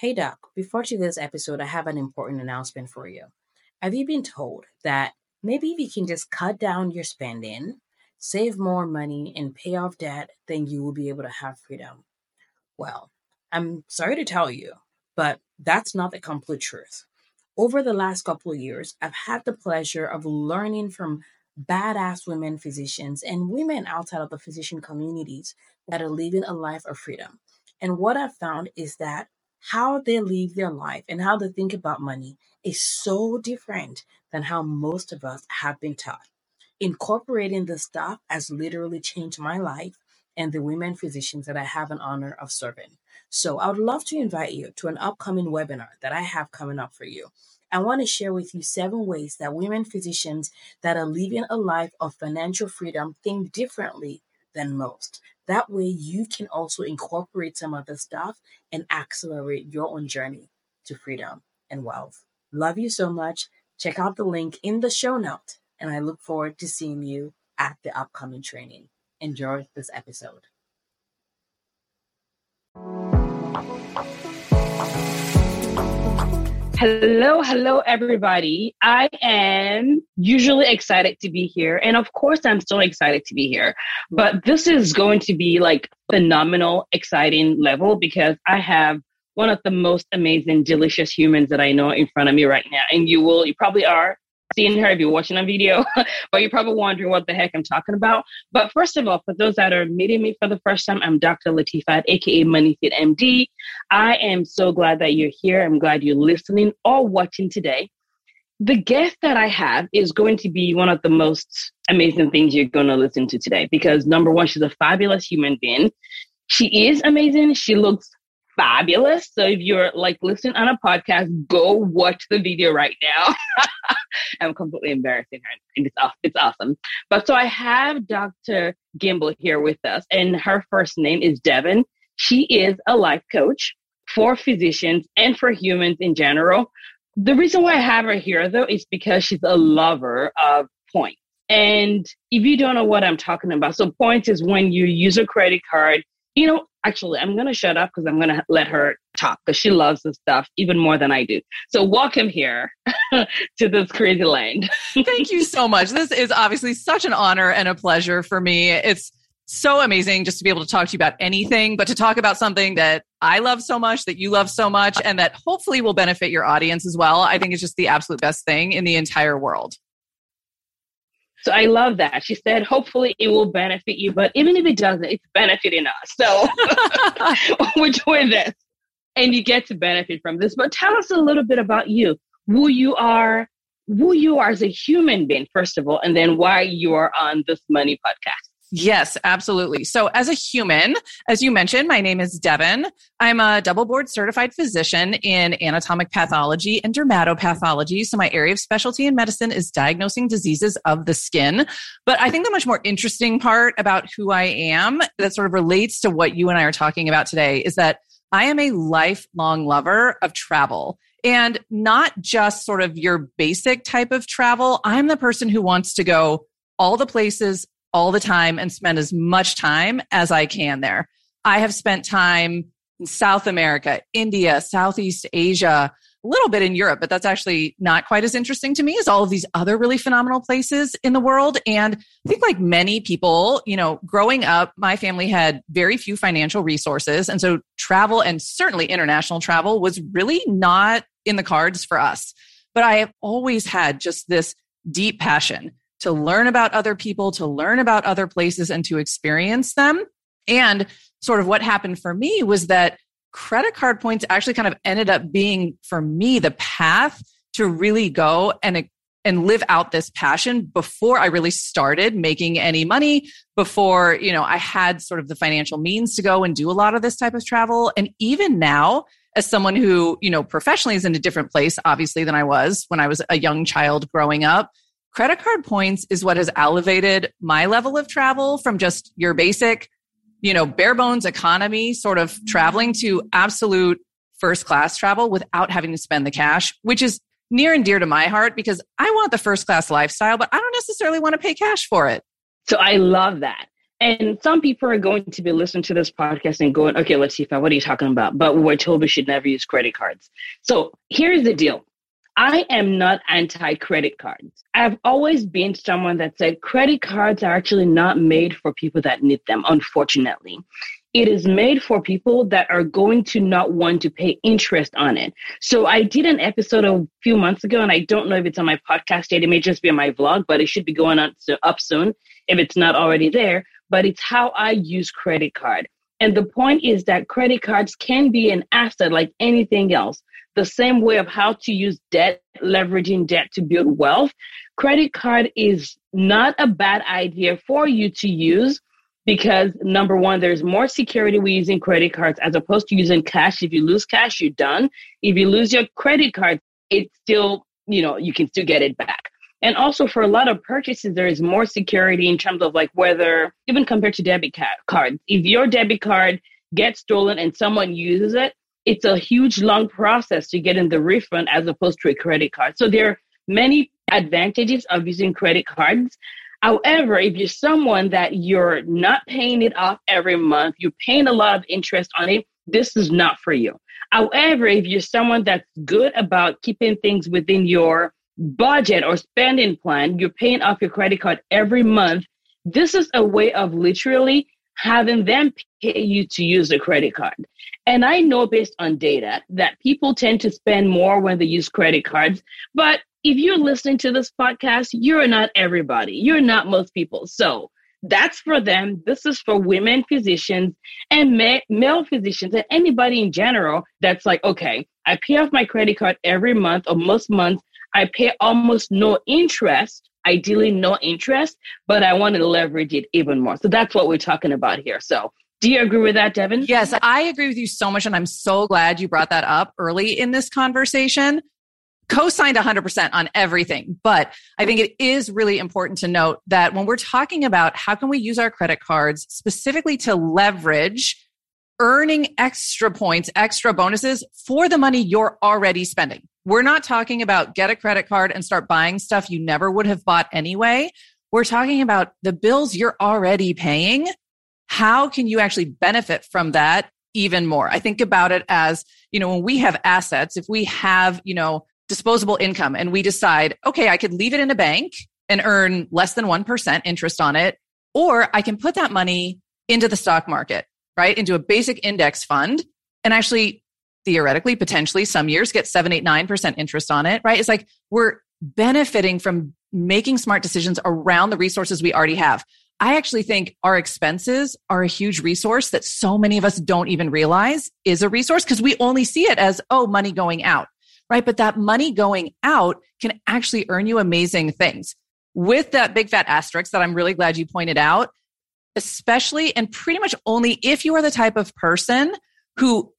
Hey, Doc, before today's episode, I have an important announcement for you. Have you been told that maybe if you can just cut down your spending, save more money, and pay off debt, then you will be able to have freedom? Well, I'm sorry to tell you, but that's not the complete truth. Over the last couple of years, I've had the pleasure of learning from badass women physicians and women outside of the physician communities that are living a life of freedom. And what I've found is that how they live their life and how they think about money is so different than how most of us have been taught. Incorporating this stuff has literally changed my life and the women physicians that I have an honor of serving. So I would love to invite you to an upcoming webinar that I have coming up for you. I want to share with you seven ways that women physicians that are living a life of financial freedom think differently than most. That way, you can also incorporate some of the stuff and accelerate your own journey to freedom and wealth. Love you so much. Check out the link in the show note, and I look forward to seeing you at the upcoming training. Enjoy this episode. Hello, hello, everybody. I am usually excited to be here. And of course, I'm so excited to be here. But this is going to be like phenomenal, exciting level because I have one of the most amazing, delicious humans that I know in front of me right now. And you will, you probably are seeing her if you're watching a video, but you're probably wondering what the heck I'm talking about. But first of all, for those that are meeting me for the first time, I'm Dr. Latifat, aka MoneyFit MD. I am so glad that you're here. I'm glad you're listening or watching today. The guest that I have is going to be one of the most amazing things you're going to listen to today because number one, she's a fabulous human being. She is amazing. She looks fabulous. So if you're like listening on a podcast, go watch the video right now. I'm completely embarrassing her. It's, it's awesome. But so I have Dr. Gimble here with us, and her first name is Devin. She is a life coach for physicians and for humans in general. The reason why I have her here, though, is because she's a lover of points. And if you don't know what I'm talking about, so points is when you use a credit card you know, actually, I'm going to shut up because I'm going to let her talk because she loves this stuff even more than I do. So, welcome here to this crazy land. Thank you so much. This is obviously such an honor and a pleasure for me. It's so amazing just to be able to talk to you about anything, but to talk about something that I love so much, that you love so much, and that hopefully will benefit your audience as well. I think it's just the absolute best thing in the entire world. So I love that. She said, hopefully it will benefit you, but even if it doesn't, it's benefiting us. So we're doing this and you get to benefit from this. But tell us a little bit about you, who you are, who you are as a human being, first of all, and then why you are on this money podcast. Yes, absolutely. So, as a human, as you mentioned, my name is Devin. I'm a double board certified physician in anatomic pathology and dermatopathology. So, my area of specialty in medicine is diagnosing diseases of the skin. But I think the much more interesting part about who I am that sort of relates to what you and I are talking about today is that I am a lifelong lover of travel. And not just sort of your basic type of travel. I'm the person who wants to go all the places all the time and spend as much time as I can there. I have spent time in South America, India, Southeast Asia, a little bit in Europe, but that's actually not quite as interesting to me as all of these other really phenomenal places in the world. And I think like many people, you know, growing up, my family had very few financial resources. And so travel and certainly international travel was really not in the cards for us. But I have always had just this deep passion to learn about other people, to learn about other places and to experience them. And sort of what happened for me was that credit card points actually kind of ended up being for me the path to really go and and live out this passion before I really started making any money before you know I had sort of the financial means to go and do a lot of this type of travel and even now as someone who you know professionally is in a different place obviously than I was when I was a young child growing up credit card points is what has elevated my level of travel from just your basic, you know, bare bones economy sort of traveling to absolute first class travel without having to spend the cash, which is near and dear to my heart because I want the first class lifestyle, but I don't necessarily want to pay cash for it. So I love that. And some people are going to be listening to this podcast and going, okay, let's see, what are you talking about? But we're told we should never use credit cards. So here's the deal I am not anti credit cards. I've always been someone that said credit cards are actually not made for people that need them, unfortunately. It is made for people that are going to not want to pay interest on it. So I did an episode a few months ago, and I don't know if it's on my podcast yet. It may just be on my vlog, but it should be going on up soon if it's not already there. But it's how I use credit card. And the point is that credit cards can be an asset like anything else the same way of how to use debt, leveraging debt to build wealth. Credit card is not a bad idea for you to use because number one, there's more security with using credit cards as opposed to using cash. If you lose cash, you're done. If you lose your credit card, it's still, you know, you can still get it back. And also for a lot of purchases, there is more security in terms of like whether, even compared to debit cards, if your debit card gets stolen and someone uses it, it's a huge long process to get in the refund as opposed to a credit card. So there are many advantages of using credit cards. However, if you're someone that you're not paying it off every month, you're paying a lot of interest on it, this is not for you. However, if you're someone that's good about keeping things within your budget or spending plan, you're paying off your credit card every month. This is a way of literally having them pay you to use a credit card. And I know based on data that people tend to spend more when they use credit cards. But if you're listening to this podcast, you're not everybody. You're not most people. So that's for them. This is for women physicians and ma- male physicians and anybody in general that's like, okay, I pay off my credit card every month or most months. I pay almost no interest ideally no interest, but I want to leverage it even more. So that's what we're talking about here. So do you agree with that, Devin? Yes, I agree with you so much. And I'm so glad you brought that up early in this conversation. Co signed 100% on everything. But I think it is really important to note that when we're talking about how can we use our credit cards specifically to leverage earning extra points, extra bonuses for the money you're already spending. We're not talking about get a credit card and start buying stuff you never would have bought anyway. We're talking about the bills you're already paying. How can you actually benefit from that even more? I think about it as, you know, when we have assets, if we have, you know, disposable income and we decide, okay, I could leave it in a bank and earn less than 1% interest on it, or I can put that money into the stock market, right? Into a basic index fund and actually theoretically, potentially some years get seven, eight, nine percent interest on it, right? It's like we're benefiting from making smart decisions around the resources we already have. I actually think our expenses are a huge resource that so many of us don't even realize is a resource because we only see it as, oh, money going out, right? But that money going out can actually earn you amazing things. With that big fat asterisk that I'm really glad you pointed out, especially and pretty much only if you are the type of person who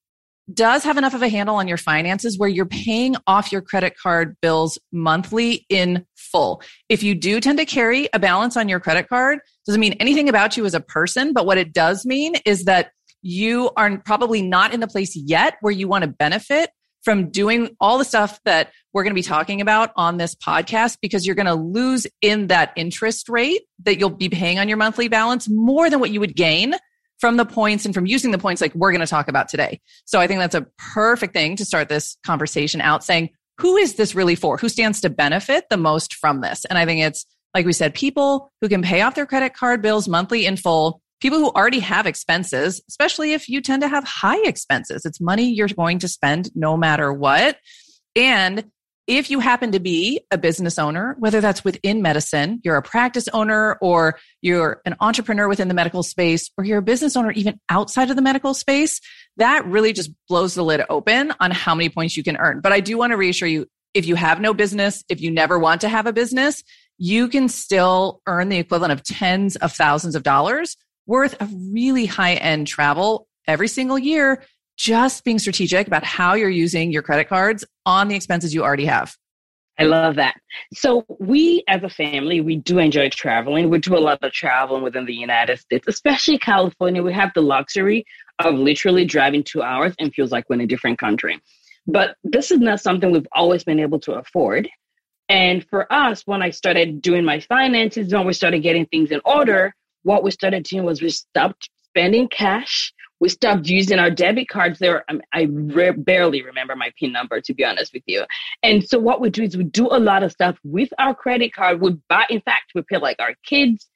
does have enough of a handle on your finances where you're paying off your credit card bills monthly in full. If you do tend to carry a balance on your credit card, doesn't mean anything about you as a person, but what it does mean is that you are probably not in the place yet where you want to benefit from doing all the stuff that we're going to be talking about on this podcast because you're going to lose in that interest rate that you'll be paying on your monthly balance more than what you would gain from the points and from using the points like we're going to talk about today. So I think that's a perfect thing to start this conversation out saying, who is this really for? Who stands to benefit the most from this? And I think it's, like we said, people who can pay off their credit card bills monthly in full, people who already have expenses, especially if you tend to have high expenses. It's money you're going to spend no matter what. And if you happen to be a business owner, whether that's within medicine, you're a practice owner, or you're an entrepreneur within the medical space, or you're a business owner even outside of the medical space, that really just blows the lid open on how many points you can earn. But I do want to reassure you if you have no business, if you never want to have a business, you can still earn the equivalent of tens of thousands of dollars worth of really high end travel every single year just being strategic about how you're using your credit cards on the expenses you already have. I love that. So we as a family, we do enjoy traveling. We do a lot of traveling within the United States, especially California. We have the luxury of literally driving two hours and feels like we're in a different country. But this is not something we've always been able to afford. And for us, when I started doing my finances, when we started getting things in order, what we started doing was we stopped spending cash we stopped using our debit cards there. I re- barely remember my pin number to be honest with you. And so what we do is we do a lot of stuff with our credit card. We buy in fact we pay like our kids.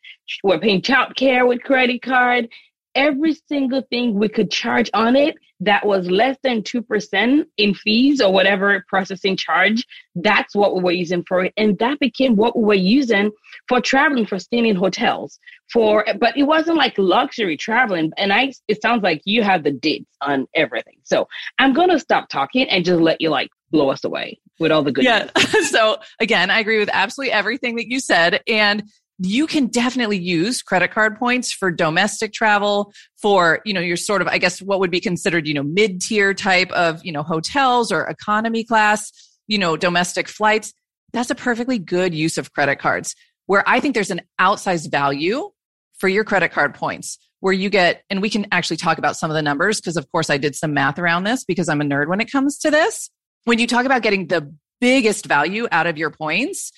We're paying child care with credit card. Every single thing we could charge on it that was less than 2% in fees or whatever processing charge, that's what we were using for it. And that became what we were using for traveling, for staying in hotels. For but it wasn't like luxury traveling. And I it sounds like you have the dates on everything. So I'm gonna stop talking and just let you like blow us away with all the good. Yeah. so again, I agree with absolutely everything that you said. And you can definitely use credit card points for domestic travel for you know your sort of i guess what would be considered you know mid-tier type of you know hotels or economy class you know domestic flights. That's a perfectly good use of credit cards where i think there's an outsized value for your credit card points where you get and we can actually talk about some of the numbers because of course i did some math around this because i'm a nerd when it comes to this. When you talk about getting the biggest value out of your points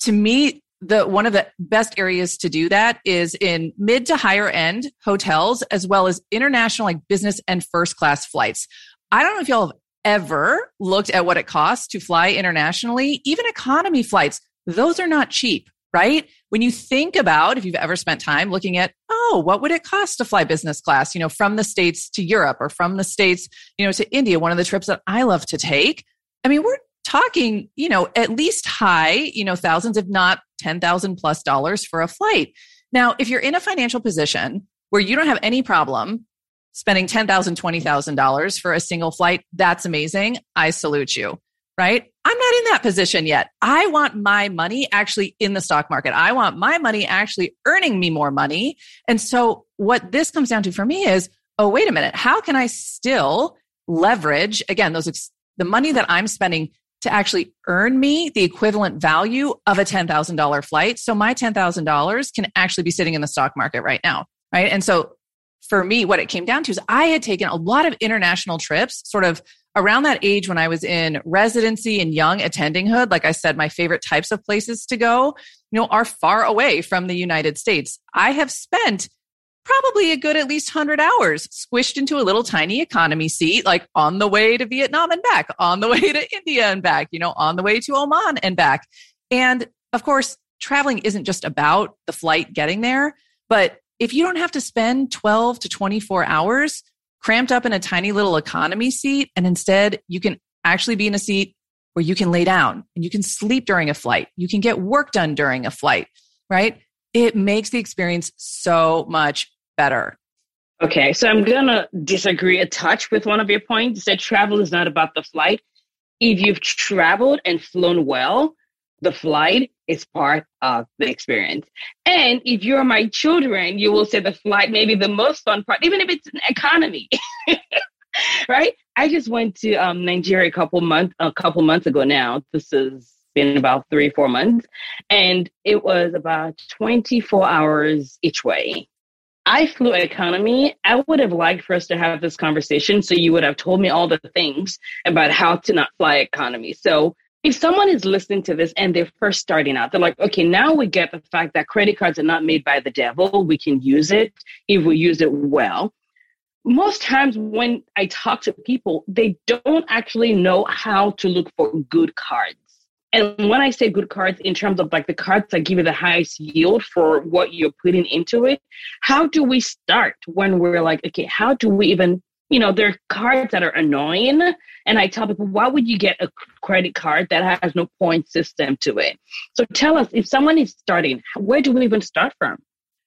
to me the one of the best areas to do that is in mid to higher end hotels as well as international like business and first class flights. I don't know if y'all have ever looked at what it costs to fly internationally, even economy flights. Those are not cheap, right? When you think about if you've ever spent time looking at, oh, what would it cost to fly business class, you know, from the States to Europe or from the States, you know, to India, one of the trips that I love to take. I mean, we're talking, you know, at least high, you know, thousands, if not 10,000 plus dollars for a flight. Now, if you're in a financial position where you don't have any problem spending $10,000, $20,000 for a single flight, that's amazing. I salute you, right? I'm not in that position yet. I want my money actually in the stock market. I want my money actually earning me more money. And so what this comes down to for me is, oh, wait a minute. How can I still leverage again, those, ex- the money that I'm spending to actually earn me the equivalent value of a $10,000 flight. So my $10,000 can actually be sitting in the stock market right now. Right. And so for me, what it came down to is I had taken a lot of international trips sort of around that age when I was in residency and young attendinghood. Like I said, my favorite types of places to go, you know, are far away from the United States. I have spent probably a good at least 100 hours squished into a little tiny economy seat, like on the way to Vietnam and back, on the way to India and back, you know, on the way to Oman and back. And of course, traveling isn't just about the flight getting there, but if you don't have to spend 12 to 24 hours cramped up in a tiny little economy seat, and instead you can actually be in a seat where you can lay down and you can sleep during a flight, you can get work done during a flight, right? It makes the experience so much better. Okay, so I'm gonna disagree a touch with one of your points. You said travel is not about the flight. If you've traveled and flown well, the flight is part of the experience. And if you're my children, you will say the flight may be the most fun part, even if it's an economy. right? I just went to um, Nigeria a couple months a couple months ago now. This has been about three, four months. And it was about 24 hours each way. I flew economy. I would have liked for us to have this conversation so you would have told me all the things about how to not fly economy. So if someone is listening to this and they're first starting out, they're like, okay, now we get the fact that credit cards are not made by the devil. We can use it if we use it well. Most times when I talk to people, they don't actually know how to look for good cards. And when I say good cards, in terms of like the cards that give you the highest yield for what you're putting into it, how do we start when we're like, okay, how do we even, you know, there are cards that are annoying. And I tell people, why would you get a credit card that has no point system to it? So tell us, if someone is starting, where do we even start from?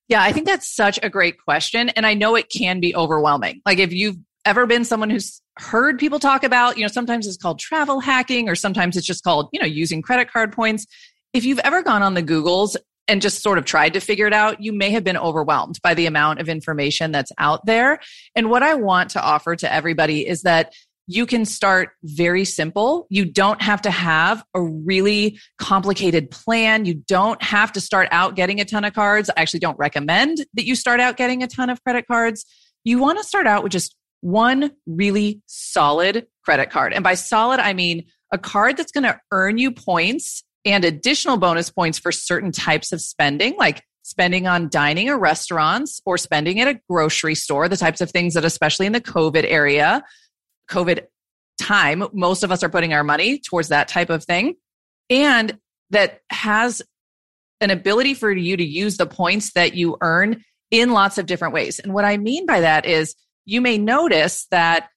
Yeah, I think that's such a great question. And I know it can be overwhelming. Like if you've ever been someone who's heard people talk about, you know, sometimes it's called travel hacking or sometimes it's just called, you know, using credit card points. If you've ever gone on the Googles and just sort of tried to figure it out, you may have been overwhelmed by the amount of information that's out there. And what I want to offer to everybody is that you can start very simple. You don't have to have a really complicated plan. You don't have to start out getting a ton of cards. I actually don't recommend that you start out getting a ton of credit cards. You want to start out with just one really solid credit card. And by solid, I mean a card that's going to earn you points and additional bonus points for certain types of spending, like spending on dining or restaurants or spending at a grocery store, the types of things that, especially in the COVID area, COVID time, most of us are putting our money towards that type of thing. And that has an ability for you to use the points that you earn in lots of different ways. And what I mean by that is you may notice that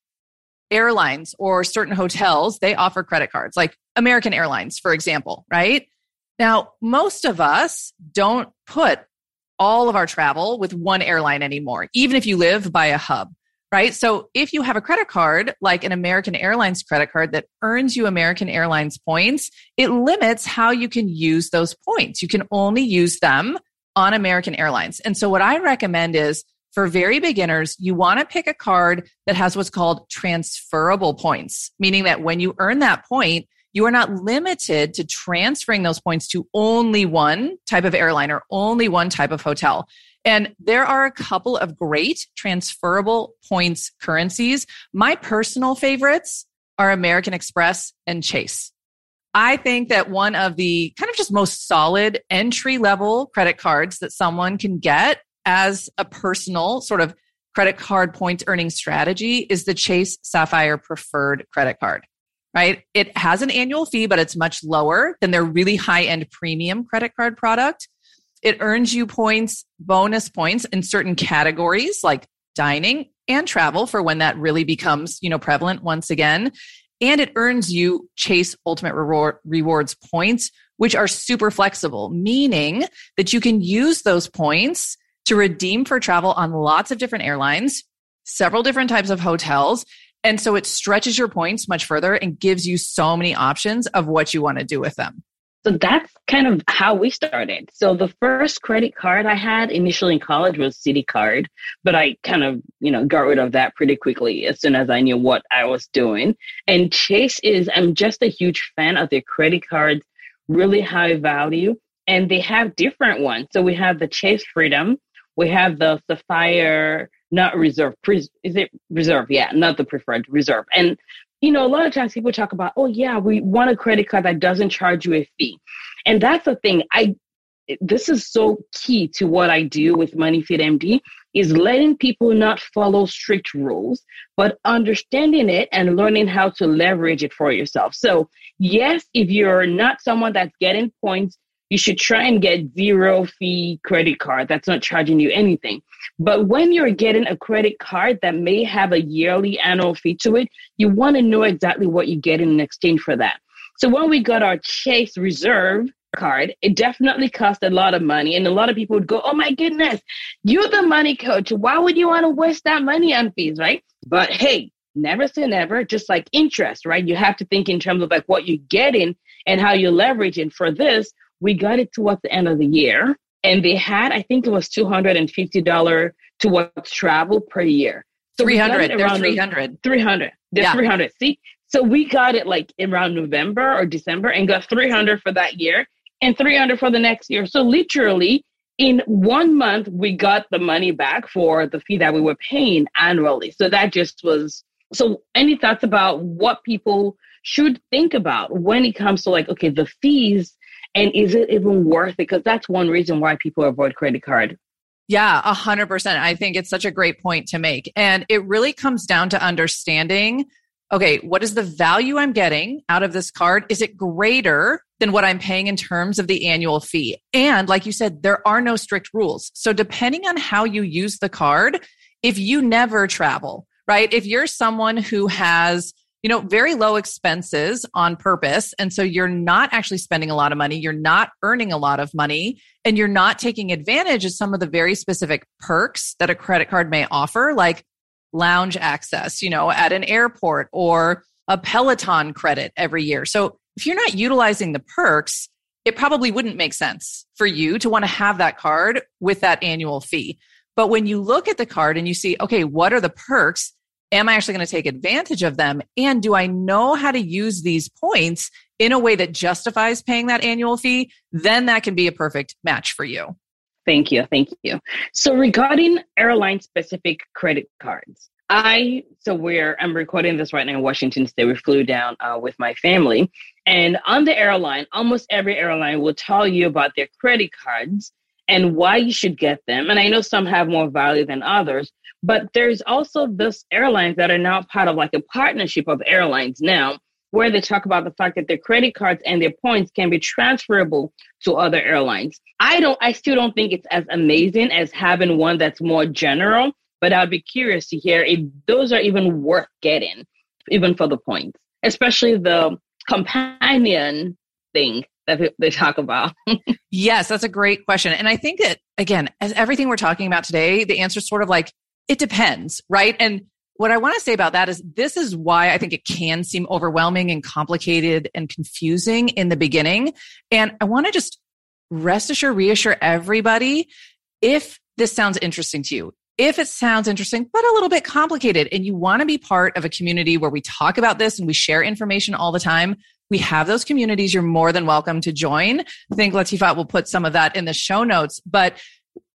airlines or certain hotels, they offer credit cards, like American Airlines, for example, right? Now, most of us don't put all of our travel with one airline anymore, even if you live by a hub, right? So if you have a credit card, like an American Airlines credit card that earns you American Airlines points, it limits how you can use those points. You can only use them on American Airlines. And so what I recommend is for very beginners, you want to pick a card that has what's called transferable points, meaning that when you earn that point, you are not limited to transferring those points to only one type of airline or only one type of hotel. And there are a couple of great transferable points currencies. My personal favorites are American Express and Chase. I think that one of the kind of just most solid entry level credit cards that someone can get as a personal sort of credit card point earning strategy is the Chase Sapphire Preferred credit card, right? It has an annual fee, but it's much lower than their really high end premium credit card product. It earns you points, bonus points in certain categories like dining and travel for when that really becomes, you know, prevalent once again and it earns you Chase Ultimate Reward, Rewards points, which are super flexible, meaning that you can use those points to redeem for travel on lots of different airlines, several different types of hotels. And so it stretches your points much further and gives you so many options of what you want to do with them. So that's kind of how we started. So the first credit card I had initially in college was Citi Card, but I kind of, you know, got rid of that pretty quickly as soon as I knew what I was doing. And Chase is, I'm just a huge fan of their credit cards, really high value, and they have different ones. So we have the Chase Freedom, we have the Sapphire, not Reserve, is it Reserve? Yeah, not the preferred Reserve. And you know, a lot of times people talk about, oh yeah, we want a credit card that doesn't charge you a fee. And that's the thing. I this is so key to what I do with Money MoneyFit MD is letting people not follow strict rules, but understanding it and learning how to leverage it for yourself. So, yes, if you're not someone that's getting points you should try and get zero fee credit card that's not charging you anything. But when you're getting a credit card that may have a yearly annual fee to it, you want to know exactly what you get in exchange for that. So when we got our Chase Reserve card, it definitely cost a lot of money. And a lot of people would go, Oh my goodness, you're the money coach. Why would you want to waste that money on fees, right? But hey, never say never, just like interest, right? You have to think in terms of like what you're getting and how you're leveraging For this, we got it towards the end of the year and they had i think it was $250 towards travel per year. So 300 there's 300 300 there's yeah. 300 see? So we got it like around november or december and got 300 for that year and 300 for the next year. So literally in one month we got the money back for the fee that we were paying annually. So that just was so any thoughts about what people should think about when it comes to like okay the fees and is it even worth it? Because that's one reason why people avoid credit card. Yeah, a hundred percent. I think it's such a great point to make. And it really comes down to understanding, okay, what is the value I'm getting out of this card? Is it greater than what I'm paying in terms of the annual fee? And like you said, there are no strict rules. So depending on how you use the card, if you never travel, right? If you're someone who has you know, very low expenses on purpose. And so you're not actually spending a lot of money. You're not earning a lot of money and you're not taking advantage of some of the very specific perks that a credit card may offer, like lounge access, you know, at an airport or a Peloton credit every year. So if you're not utilizing the perks, it probably wouldn't make sense for you to want to have that card with that annual fee. But when you look at the card and you see, okay, what are the perks? Am I actually going to take advantage of them? And do I know how to use these points in a way that justifies paying that annual fee? Then that can be a perfect match for you. Thank you. Thank you. So regarding airline specific credit cards, I so we're I'm recording this right now in Washington State. We flew down uh, with my family, and on the airline, almost every airline will tell you about their credit cards and why you should get them. And I know some have more value than others, but there's also this airlines that are now part of like a partnership of airlines now where they talk about the fact that their credit cards and their points can be transferable to other airlines. I don't I still don't think it's as amazing as having one that's more general, but I'd be curious to hear if those are even worth getting even for the points, especially the companion thing they talk about? yes, that's a great question. And I think that, again, as everything we're talking about today, the answer is sort of like, it depends, right? And what I want to say about that is this is why I think it can seem overwhelming and complicated and confusing in the beginning. And I want to just rest assured, reassure everybody if this sounds interesting to you, if it sounds interesting, but a little bit complicated, and you want to be part of a community where we talk about this and we share information all the time, we have those communities. You're more than welcome to join. I think Latifat will put some of that in the show notes. But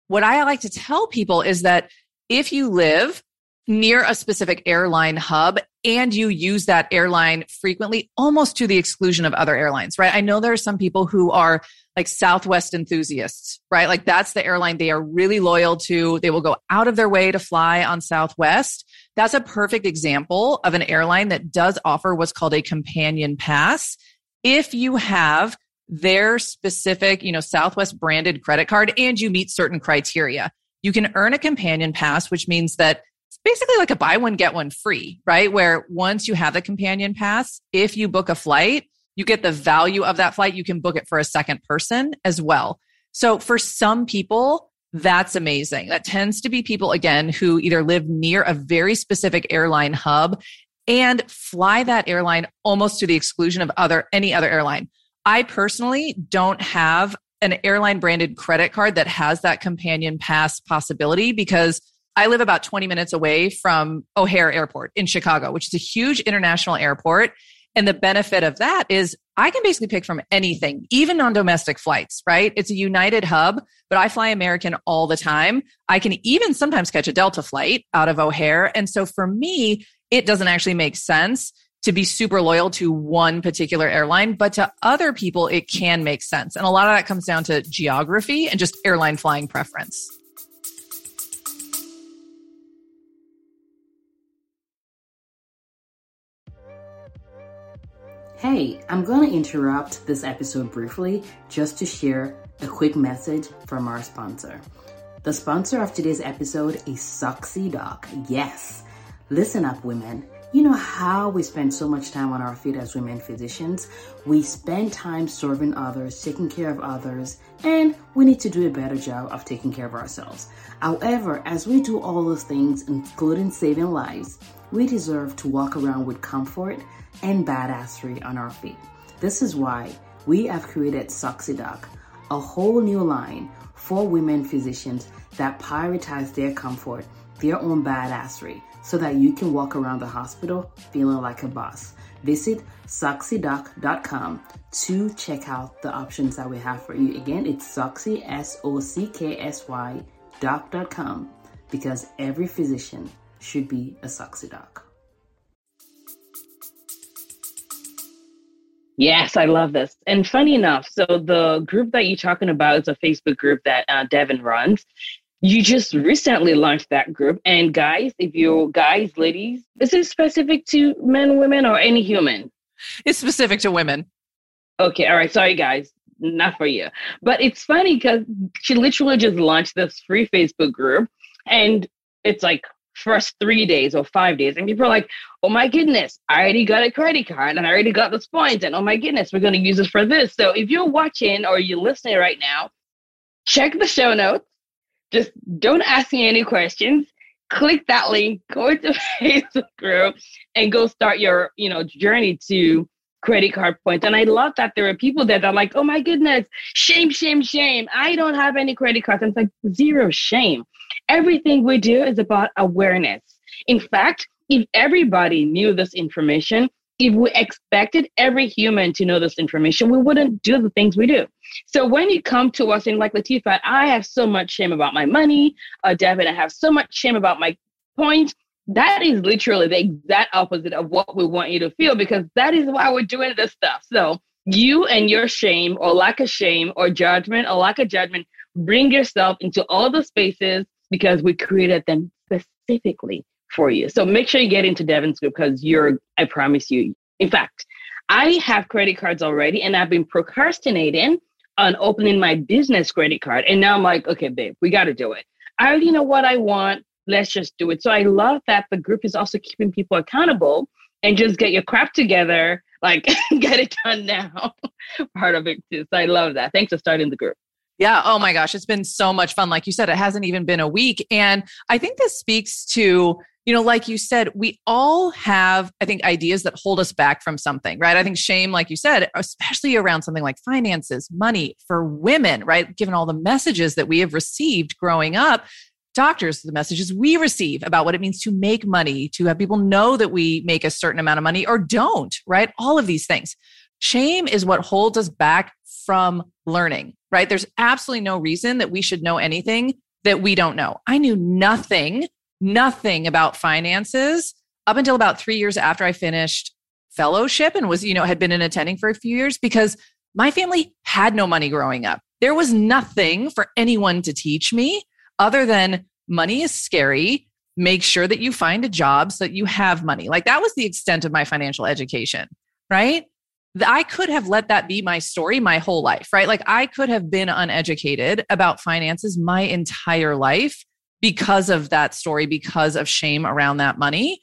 what I like to tell people is that if you live near a specific airline hub and you use that airline frequently, almost to the exclusion of other airlines, right? I know there are some people who are like Southwest enthusiasts, right? Like that's the airline they are really loyal to. They will go out of their way to fly on Southwest. That's a perfect example of an airline that does offer what's called a companion pass. If you have their specific, you know, Southwest branded credit card and you meet certain criteria, you can earn a companion pass, which means that it's basically like a buy one, get one free, right? Where once you have the companion pass, if you book a flight, you get the value of that flight. You can book it for a second person as well. So for some people, that's amazing. That tends to be people, again, who either live near a very specific airline hub and fly that airline almost to the exclusion of other any other airline. I personally don't have an airline branded credit card that has that companion pass possibility because I live about 20 minutes away from O'Hare Airport in Chicago, which is a huge international airport. And the benefit of that is I can basically pick from anything, even on domestic flights, right? It's a United hub, but I fly American all the time. I can even sometimes catch a Delta flight out of O'Hare. And so for me, it doesn't actually make sense to be super loyal to one particular airline, but to other people, it can make sense. And a lot of that comes down to geography and just airline flying preference. Hey, I'm going to interrupt this episode briefly just to share a quick message from our sponsor. The sponsor of today's episode is Socksydoc. Yes, listen up, women. You know how we spend so much time on our feet as women physicians? We spend time serving others, taking care of others, and we need to do a better job of taking care of ourselves. However, as we do all those things, including saving lives, we deserve to walk around with comfort and badassery on our feet. This is why we have created Socksydoc, a whole new line for women physicians that prioritize their comfort, their own badassery, so that you can walk around the hospital feeling like a boss. Visit socksydoc.com to check out the options that we have for you. Again, it's Socksy, S O C K S Y, doc.com, because every physician should be a Socksydoc. Yes, I love this. And funny enough, so the group that you're talking about is a Facebook group that uh, Devin runs. You just recently launched that group. And guys, if you're guys, ladies, is it specific to men, women, or any human? It's specific to women. Okay, all right. Sorry, guys. Not for you. But it's funny because she literally just launched this free Facebook group. And it's like first three days or five days. And people are like, oh my goodness, I already got a credit card and I already got those points. And oh my goodness, we're going to use this for this. So if you're watching or you're listening right now, check the show notes. Just don't ask me any questions. Click that link, go into Facebook group and go start your, you know, journey to credit card points. And I love that there are people there that are like, oh my goodness, shame, shame, shame. I don't have any credit cards. And it's like zero shame Everything we do is about awareness. In fact, if everybody knew this information, if we expected every human to know this information, we wouldn't do the things we do. So when you come to us and like Latifat, I have so much shame about my money. Uh, Devin, I have so much shame about my points. That is literally the exact opposite of what we want you to feel because that is why we're doing this stuff. So you and your shame or lack of shame or judgment or lack of judgment bring yourself into all the spaces because we created them specifically for you. So make sure you get into Devin's group because you're, I promise you. In fact, I have credit cards already and I've been procrastinating on opening my business credit card. And now I'm like, okay, babe, we got to do it. I already know what I want. Let's just do it. So I love that the group is also keeping people accountable and just get your crap together, like get it done now. Part of it too. So I love that. Thanks for starting the group. Yeah. Oh my gosh. It's been so much fun. Like you said, it hasn't even been a week. And I think this speaks to, you know, like you said, we all have, I think, ideas that hold us back from something, right? I think shame, like you said, especially around something like finances, money for women, right? Given all the messages that we have received growing up, doctors the messages we receive about what it means to make money, to have people know that we make a certain amount of money or don't, right? All of these things. Shame is what holds us back from learning, right? There's absolutely no reason that we should know anything that we don't know. I knew nothing, nothing about finances up until about three years after I finished fellowship and was, you know, had been in attending for a few years because my family had no money growing up. There was nothing for anyone to teach me other than money is scary. Make sure that you find a job so that you have money. Like that was the extent of my financial education, right? I could have let that be my story my whole life, right? Like I could have been uneducated about finances my entire life because of that story, because of shame around that money.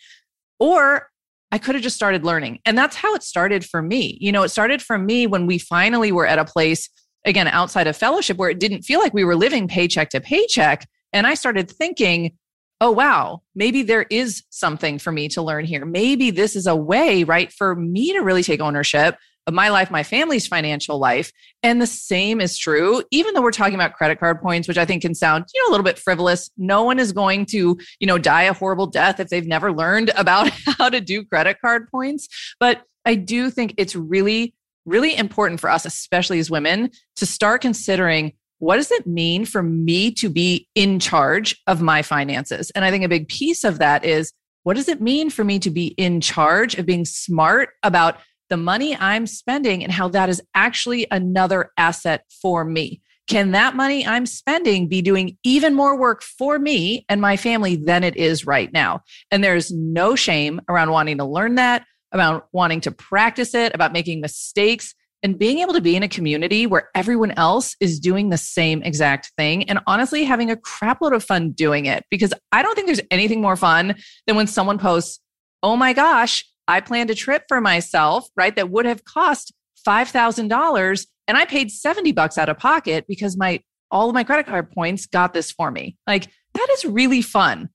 Or I could have just started learning. And that's how it started for me. You know, it started for me when we finally were at a place again outside of fellowship where it didn't feel like we were living paycheck to paycheck and i started thinking oh wow maybe there is something for me to learn here maybe this is a way right for me to really take ownership my life my family's financial life and the same is true even though we're talking about credit card points which i think can sound you know a little bit frivolous no one is going to you know die a horrible death if they've never learned about how to do credit card points but i do think it's really really important for us, especially as women, to start considering what does it mean for me to be in charge of my finances? And I think a big piece of that is what does it mean for me to be in charge of being smart about the money I'm spending and how that is actually another asset for me? Can that money I'm spending be doing even more work for me and my family than it is right now? And there's no shame around wanting to learn that, about wanting to practice it, about making mistakes, and being able to be in a community where everyone else is doing the same exact thing and honestly having a crapload of fun doing it. Because I don't think there's anything more fun than when someone posts, Oh my gosh, I planned a trip for myself, right? That would have cost $5,000 and I paid 70 bucks out of pocket because my all of my credit card points got this for me. Like that is really fun.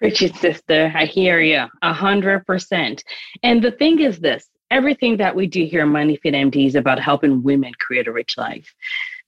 Richard, sister, I hear you a hundred percent. And the thing is this everything that we do here at MoneyFit MD is about helping women create a rich life.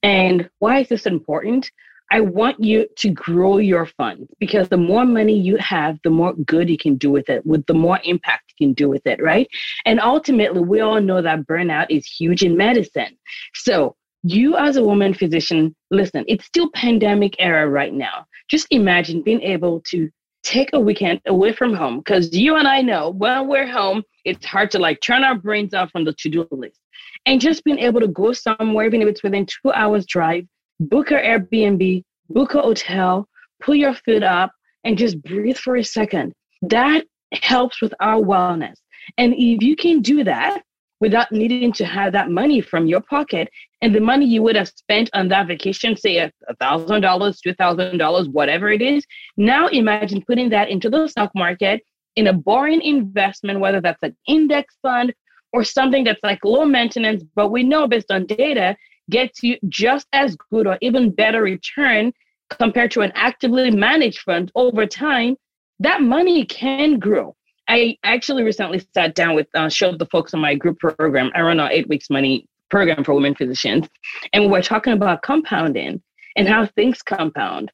And why is this important? I want you to grow your funds because the more money you have, the more good you can do with it, with the more impact you can do with it, right? And ultimately, we all know that burnout is huge in medicine. So, you as a woman physician, listen, it's still pandemic era right now. Just imagine being able to take a weekend away from home because you and I know when we're home, it's hard to like turn our brains off from the to do list. And just being able to go somewhere, even if it's within two hours drive, book an Airbnb, book a hotel, pull your foot up, and just breathe for a second. That helps with our wellness. And if you can do that, without needing to have that money from your pocket and the money you would have spent on that vacation say a thousand dollars two thousand dollars whatever it is now imagine putting that into the stock market in a boring investment whether that's an index fund or something that's like low maintenance but we know based on data gets you just as good or even better return compared to an actively managed fund over time that money can grow I actually recently sat down with uh, showed the folks on my group program. I run our eight weeks money program for women physicians, and we we're talking about compounding and how things compound.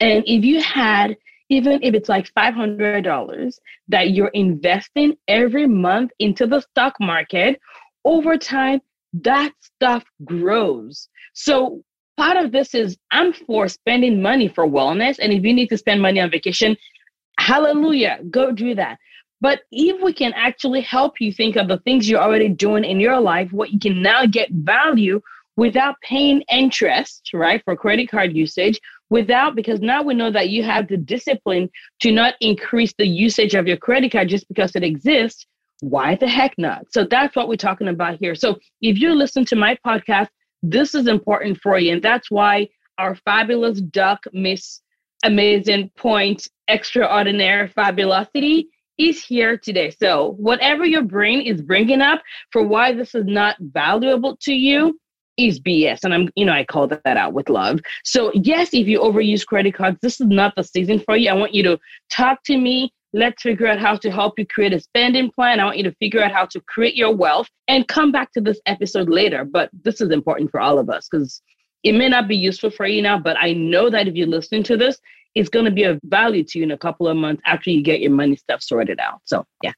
And if you had even if it's like $500 that you're investing every month into the stock market, over time, that stuff grows. So part of this is I'm for spending money for wellness. And if you need to spend money on vacation, hallelujah, go do that. But if we can actually help you think of the things you're already doing in your life, what you can now get value without paying interest, right, for credit card usage, without, because now we know that you have the discipline to not increase the usage of your credit card just because it exists. Why the heck not? So that's what we're talking about here. So if you listen to my podcast, this is important for you. And that's why our fabulous duck, Miss Amazing Point, Extraordinary Fabulosity is here today. So, whatever your brain is bringing up for why this is not valuable to you is BS. And I'm, you know, I call that out with love. So, yes, if you overuse credit cards, this is not the season for you. I want you to talk to me. Let's figure out how to help you create a spending plan. I want you to figure out how to create your wealth and come back to this episode later. But this is important for all of us because it may not be useful for you now, but I know that if you're listening to this, it's going to be of value to you in a couple of months after you get your money stuff sorted out. So, yeah.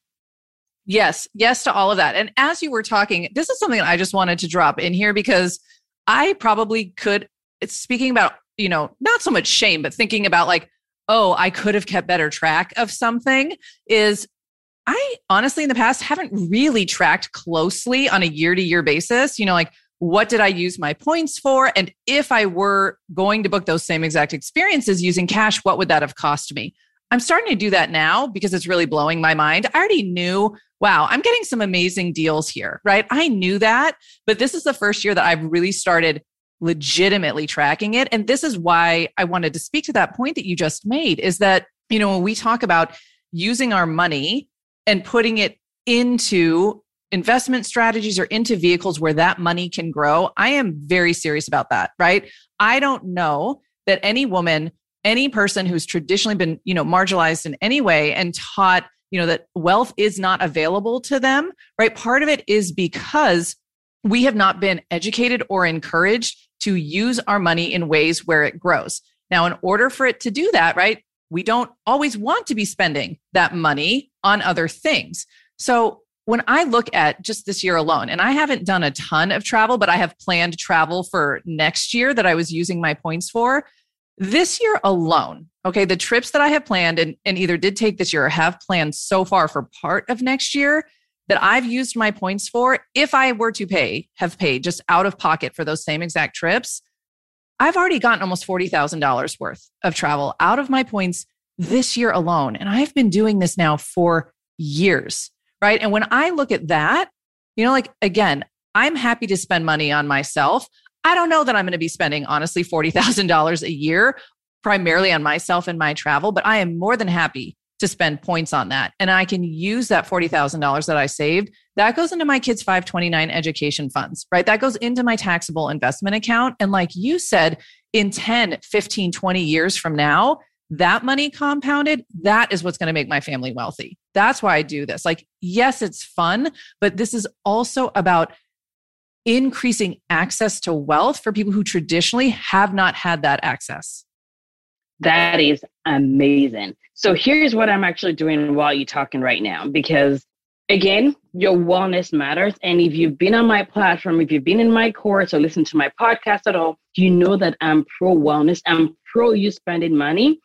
Yes, yes to all of that. And as you were talking, this is something I just wanted to drop in here because I probably could, it's speaking about, you know, not so much shame, but thinking about like, oh, I could have kept better track of something is I honestly in the past haven't really tracked closely on a year to year basis. You know, like what did I use my points for? And if I were going to book those same exact experiences using cash, what would that have cost me? I'm starting to do that now because it's really blowing my mind. I already knew, wow, I'm getting some amazing deals here, right? I knew that, but this is the first year that I've really started legitimately tracking it. And this is why I wanted to speak to that point that you just made is that, you know, when we talk about using our money and putting it into investment strategies or into vehicles where that money can grow, I am very serious about that, right? I don't know that any woman, any person who's traditionally been, you know, marginalized in any way and taught, you know, that wealth is not available to them, right? Part of it is because we have not been educated or encouraged to use our money in ways where it grows. Now, in order for it to do that, right, we don't always want to be spending that money on other things. So when I look at just this year alone, and I haven't done a ton of travel, but I have planned travel for next year that I was using my points for. This year alone, okay, the trips that I have planned and, and either did take this year or have planned so far for part of next year that I've used my points for, if I were to pay, have paid just out of pocket for those same exact trips, I've already gotten almost $40,000 worth of travel out of my points this year alone. And I've been doing this now for years right? And when I look at that, you know, like again, I'm happy to spend money on myself. I don't know that I'm going to be spending honestly $40,000 a year primarily on myself and my travel, but I am more than happy to spend points on that. And I can use that $40,000 that I saved. That goes into my kids' 529 education funds, right? That goes into my taxable investment account. And like you said, in 10, 15, 20 years from now, that money compounded, that is what's going to make my family wealthy. That's why I do this. Like, yes, it's fun, but this is also about increasing access to wealth for people who traditionally have not had that access. That is amazing. So here's what I'm actually doing while you're talking right now, because again, your wellness matters. And if you've been on my platform, if you've been in my course or listened to my podcast at all, you know that I'm pro wellness. I'm pro you spending money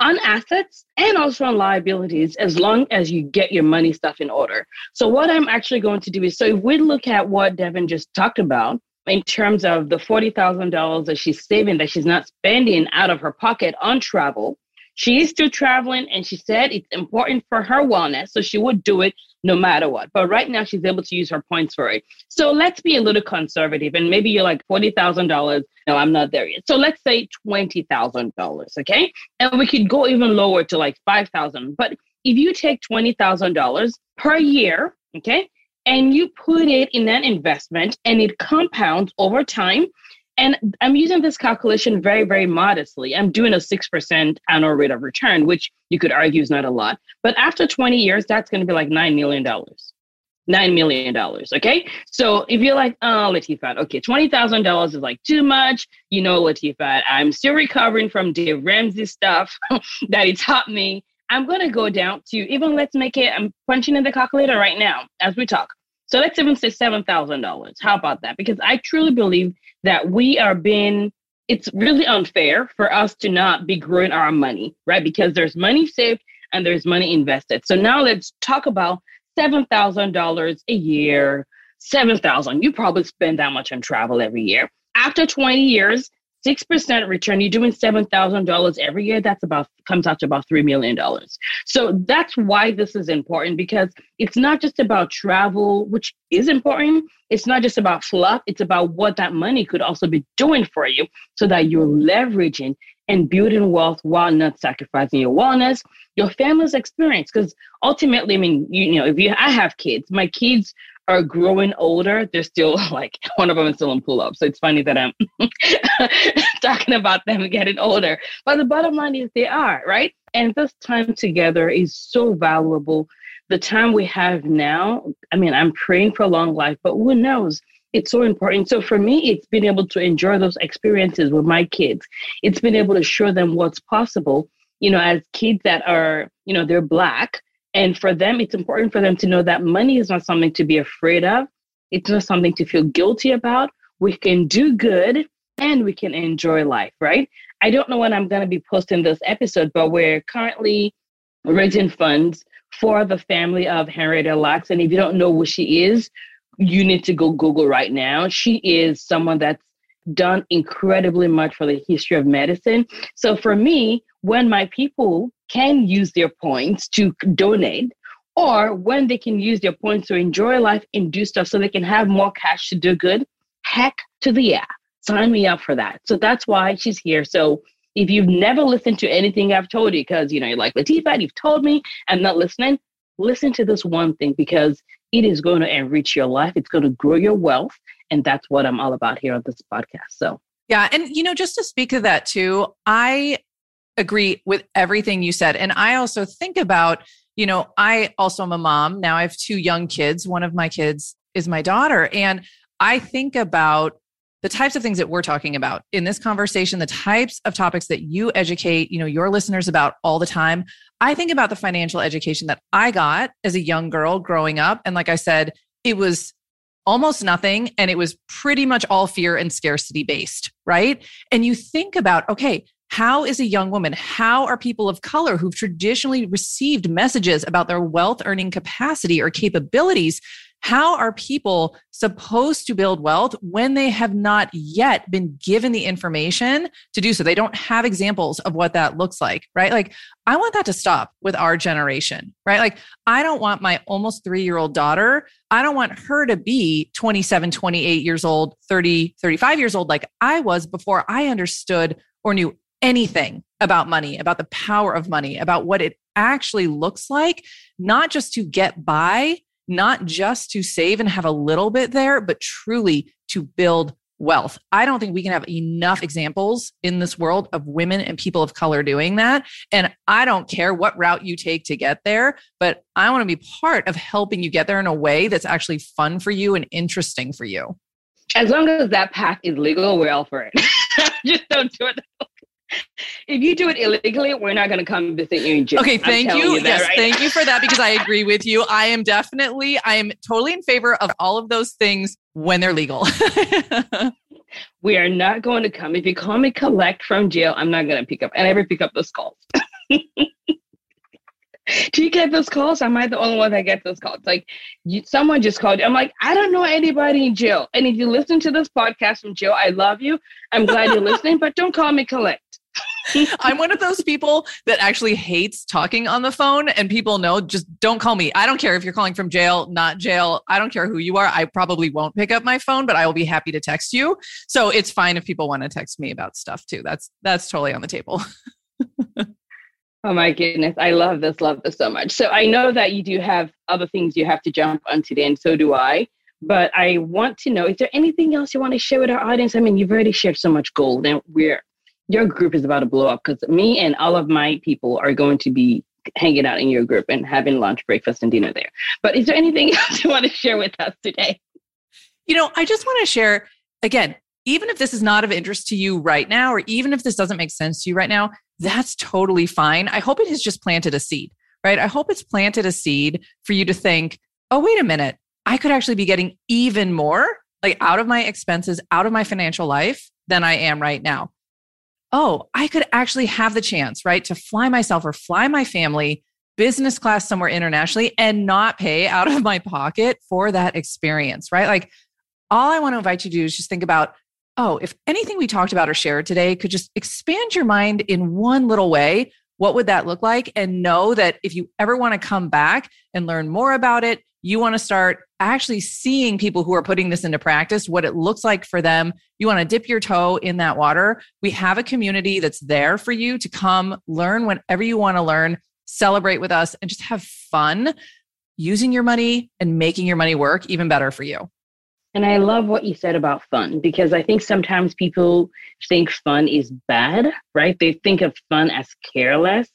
on assets and also on liabilities as long as you get your money stuff in order. So, what I'm actually going to do is so if we look at what Devin just talked about in terms of the $40,000 that she's saving that she's not spending out of her pocket on travel, she is still traveling and she said it's important for her wellness. So, she would do it no matter what. But right now, she's able to use her points for it. So let's be a little conservative. And maybe you're like $40,000. No, I'm not there yet. So let's say $20,000. Okay. And we could go even lower to like 5000 But if you take $20,000 per year, okay, and you put it in an investment and it compounds over time, and I'm using this calculation very, very modestly. I'm doing a 6% annual rate of return, which you could argue is not a lot. But after 20 years, that's going to be like $9 million. $9 million. Okay. So if you're like, oh, Latifat, okay, $20,000 is like too much. You know, Latifat, I'm still recovering from Dave Ramsey stuff that he taught me. I'm going to go down to even let's make it, I'm punching in the calculator right now as we talk. So let's even say $7,000. How about that? Because I truly believe that we are being, it's really unfair for us to not be growing our money, right? Because there's money saved and there's money invested. So now let's talk about $7,000 a year, 7,000. You probably spend that much on travel every year. After 20 years, 6% return, you're doing $7,000 every year. That's about, comes out to about $3 million. So that's why this is important because it's not just about travel, which is important. It's not just about fluff. It's about what that money could also be doing for you so that you're leveraging and building wealth while not sacrificing your wellness, your family's experience. Because ultimately, I mean, you, you know, if you, I have kids, my kids are growing older, they're still like one of them is still in pull up. So it's funny that I'm talking about them getting older. But the bottom line is they are, right? And this time together is so valuable. The time we have now, I mean, I'm praying for a long life, but who knows? It's so important. So for me, it's been able to enjoy those experiences with my kids. It's been able to show them what's possible, you know, as kids that are, you know, they're black and for them, it's important for them to know that money is not something to be afraid of. It's not something to feel guilty about. We can do good and we can enjoy life, right? I don't know when I'm going to be posting this episode, but we're currently raising funds for the family of Henrietta Lacks. And if you don't know who she is, you need to go Google right now. She is someone that's done incredibly much for the history of medicine. So for me, when my people can use their points to donate, or when they can use their points to enjoy life and do stuff so they can have more cash to do good, heck to the yeah. Sign me up for that. So that's why she's here. So if you've never listened to anything I've told you, because you know you're like Latifat, you've told me I'm not listening, listen to this one thing because it is going to enrich your life. It's going to grow your wealth. And that's what I'm all about here on this podcast. So yeah. And you know, just to speak to that too, I agree with everything you said. And I also think about, you know, I also am a mom. Now I have two young kids. One of my kids is my daughter. And I think about the types of things that we're talking about in this conversation, the types of topics that you educate, you know, your listeners about all the time. I think about the financial education that I got as a young girl growing up. And like I said, it was almost nothing and it was pretty much all fear and scarcity based, right? And you think about, okay, how is a young woman, how are people of color who've traditionally received messages about their wealth earning capacity or capabilities? How are people supposed to build wealth when they have not yet been given the information to do so? They don't have examples of what that looks like, right? Like, I want that to stop with our generation, right? Like, I don't want my almost three year old daughter, I don't want her to be 27, 28 years old, 30, 35 years old, like I was before I understood or knew anything about money, about the power of money, about what it actually looks like, not just to get by, not just to save and have a little bit there, but truly to build wealth. I don't think we can have enough examples in this world of women and people of color doing that. And I don't care what route you take to get there, but I want to be part of helping you get there in a way that's actually fun for you and interesting for you. As long as that path is legal, we're all for it. Just don't do it if you do it illegally, we're not going to come visit you in jail. Okay, thank you. you yes, right thank you for that because I agree with you. I am definitely, I am totally in favor of all of those things when they're legal. we are not going to come. If you call me collect from jail, I'm not going to pick up. I never pick up those calls. Do you get those calls? Am I the only one that gets those calls? Like, you, someone just called you. I'm like, I don't know anybody in jail. And if you listen to this podcast from jail, I love you. I'm glad you're listening, but don't call me collect. I'm one of those people that actually hates talking on the phone, and people know just don't call me. I don't care if you're calling from jail, not jail. I don't care who you are. I probably won't pick up my phone, but I will be happy to text you. So it's fine if people want to text me about stuff too. That's that's totally on the table. oh my goodness, I love this, love this so much. So I know that you do have other things you have to jump on today, and so do I. But I want to know: is there anything else you want to share with our audience? I mean, you've already shared so much gold, and we're your group is about to blow up because me and all of my people are going to be hanging out in your group and having lunch, breakfast, and dinner there. But is there anything else you want to share with us today? You know, I just want to share again, even if this is not of interest to you right now, or even if this doesn't make sense to you right now, that's totally fine. I hope it has just planted a seed, right? I hope it's planted a seed for you to think, oh, wait a minute, I could actually be getting even more like out of my expenses, out of my financial life than I am right now oh, I could actually have the chance, right, to fly myself or fly my family business class somewhere internationally and not pay out of my pocket for that experience, right? Like, all I want to invite you to do is just think about oh, if anything we talked about or shared today could just expand your mind in one little way, what would that look like? And know that if you ever want to come back and learn more about it, you want to start actually seeing people who are putting this into practice, what it looks like for them. You want to dip your toe in that water. We have a community that's there for you to come learn whenever you want to learn, celebrate with us, and just have fun using your money and making your money work even better for you. And I love what you said about fun because I think sometimes people think fun is bad, right? They think of fun as careless.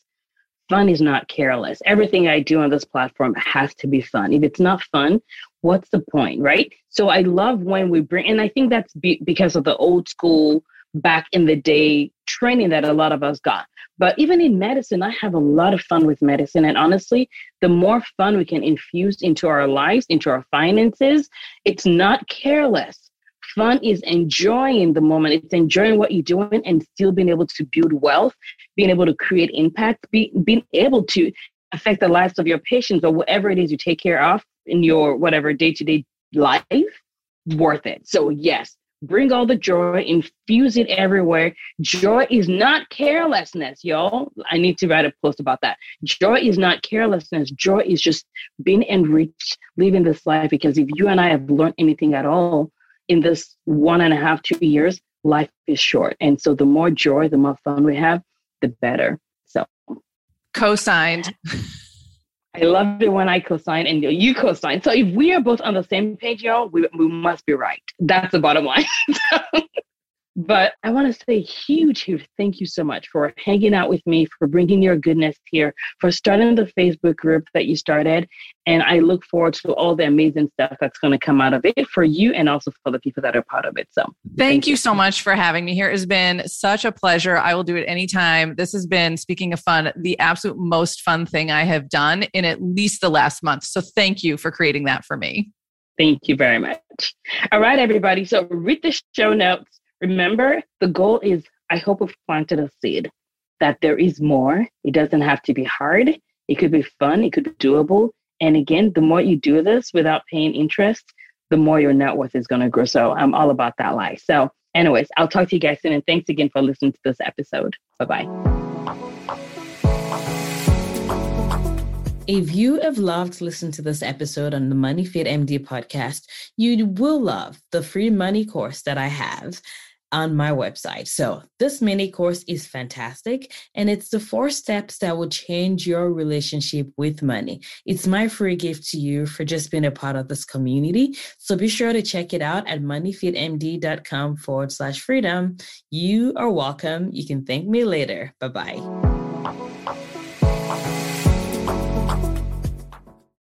Fun is not careless. Everything I do on this platform has to be fun. If it's not fun, what's the point, right? So I love when we bring, and I think that's be, because of the old school back in the day training that a lot of us got. But even in medicine, I have a lot of fun with medicine. And honestly, the more fun we can infuse into our lives, into our finances, it's not careless. Fun is enjoying the moment, it's enjoying what you're doing and still being able to build wealth, being able to create impact, be, being able to affect the lives of your patients or whatever it is you take care of in your whatever day to day life, worth it. So, yes, Bring all the joy, infuse it everywhere. Joy is not carelessness, y'all. I need to write a post about that. Joy is not carelessness. Joy is just being enriched, living this life. Because if you and I have learned anything at all in this one and a half, two years, life is short. And so the more joy, the more fun we have, the better. So co signed. I love it when I co-sign and you co-sign. So if we are both on the same page, y'all, we, we must be right. That's the bottom line. But I want to say huge, huge thank you so much for hanging out with me, for bringing your goodness here, for starting the Facebook group that you started. And I look forward to all the amazing stuff that's going to come out of it for you and also for the people that are part of it. So thank, thank you, you so much for having me here. It's been such a pleasure. I will do it anytime. This has been, speaking of fun, the absolute most fun thing I have done in at least the last month. So thank you for creating that for me. Thank you very much. All right, everybody. So read the show notes Remember, the goal is I hope we've planted a seed that there is more. It doesn't have to be hard. It could be fun. It could be doable. And again, the more you do this without paying interest, the more your net worth is going to grow. So I'm all about that life. So, anyways, I'll talk to you guys soon. And thanks again for listening to this episode. Bye bye. If you have loved to listen to this episode on the Money Fit MD podcast, you will love the free money course that I have on my website. So, this mini course is fantastic and it's the four steps that will change your relationship with money. It's my free gift to you for just being a part of this community. So, be sure to check it out at moneyfitmd.com forward slash freedom. You are welcome. You can thank me later. Bye bye.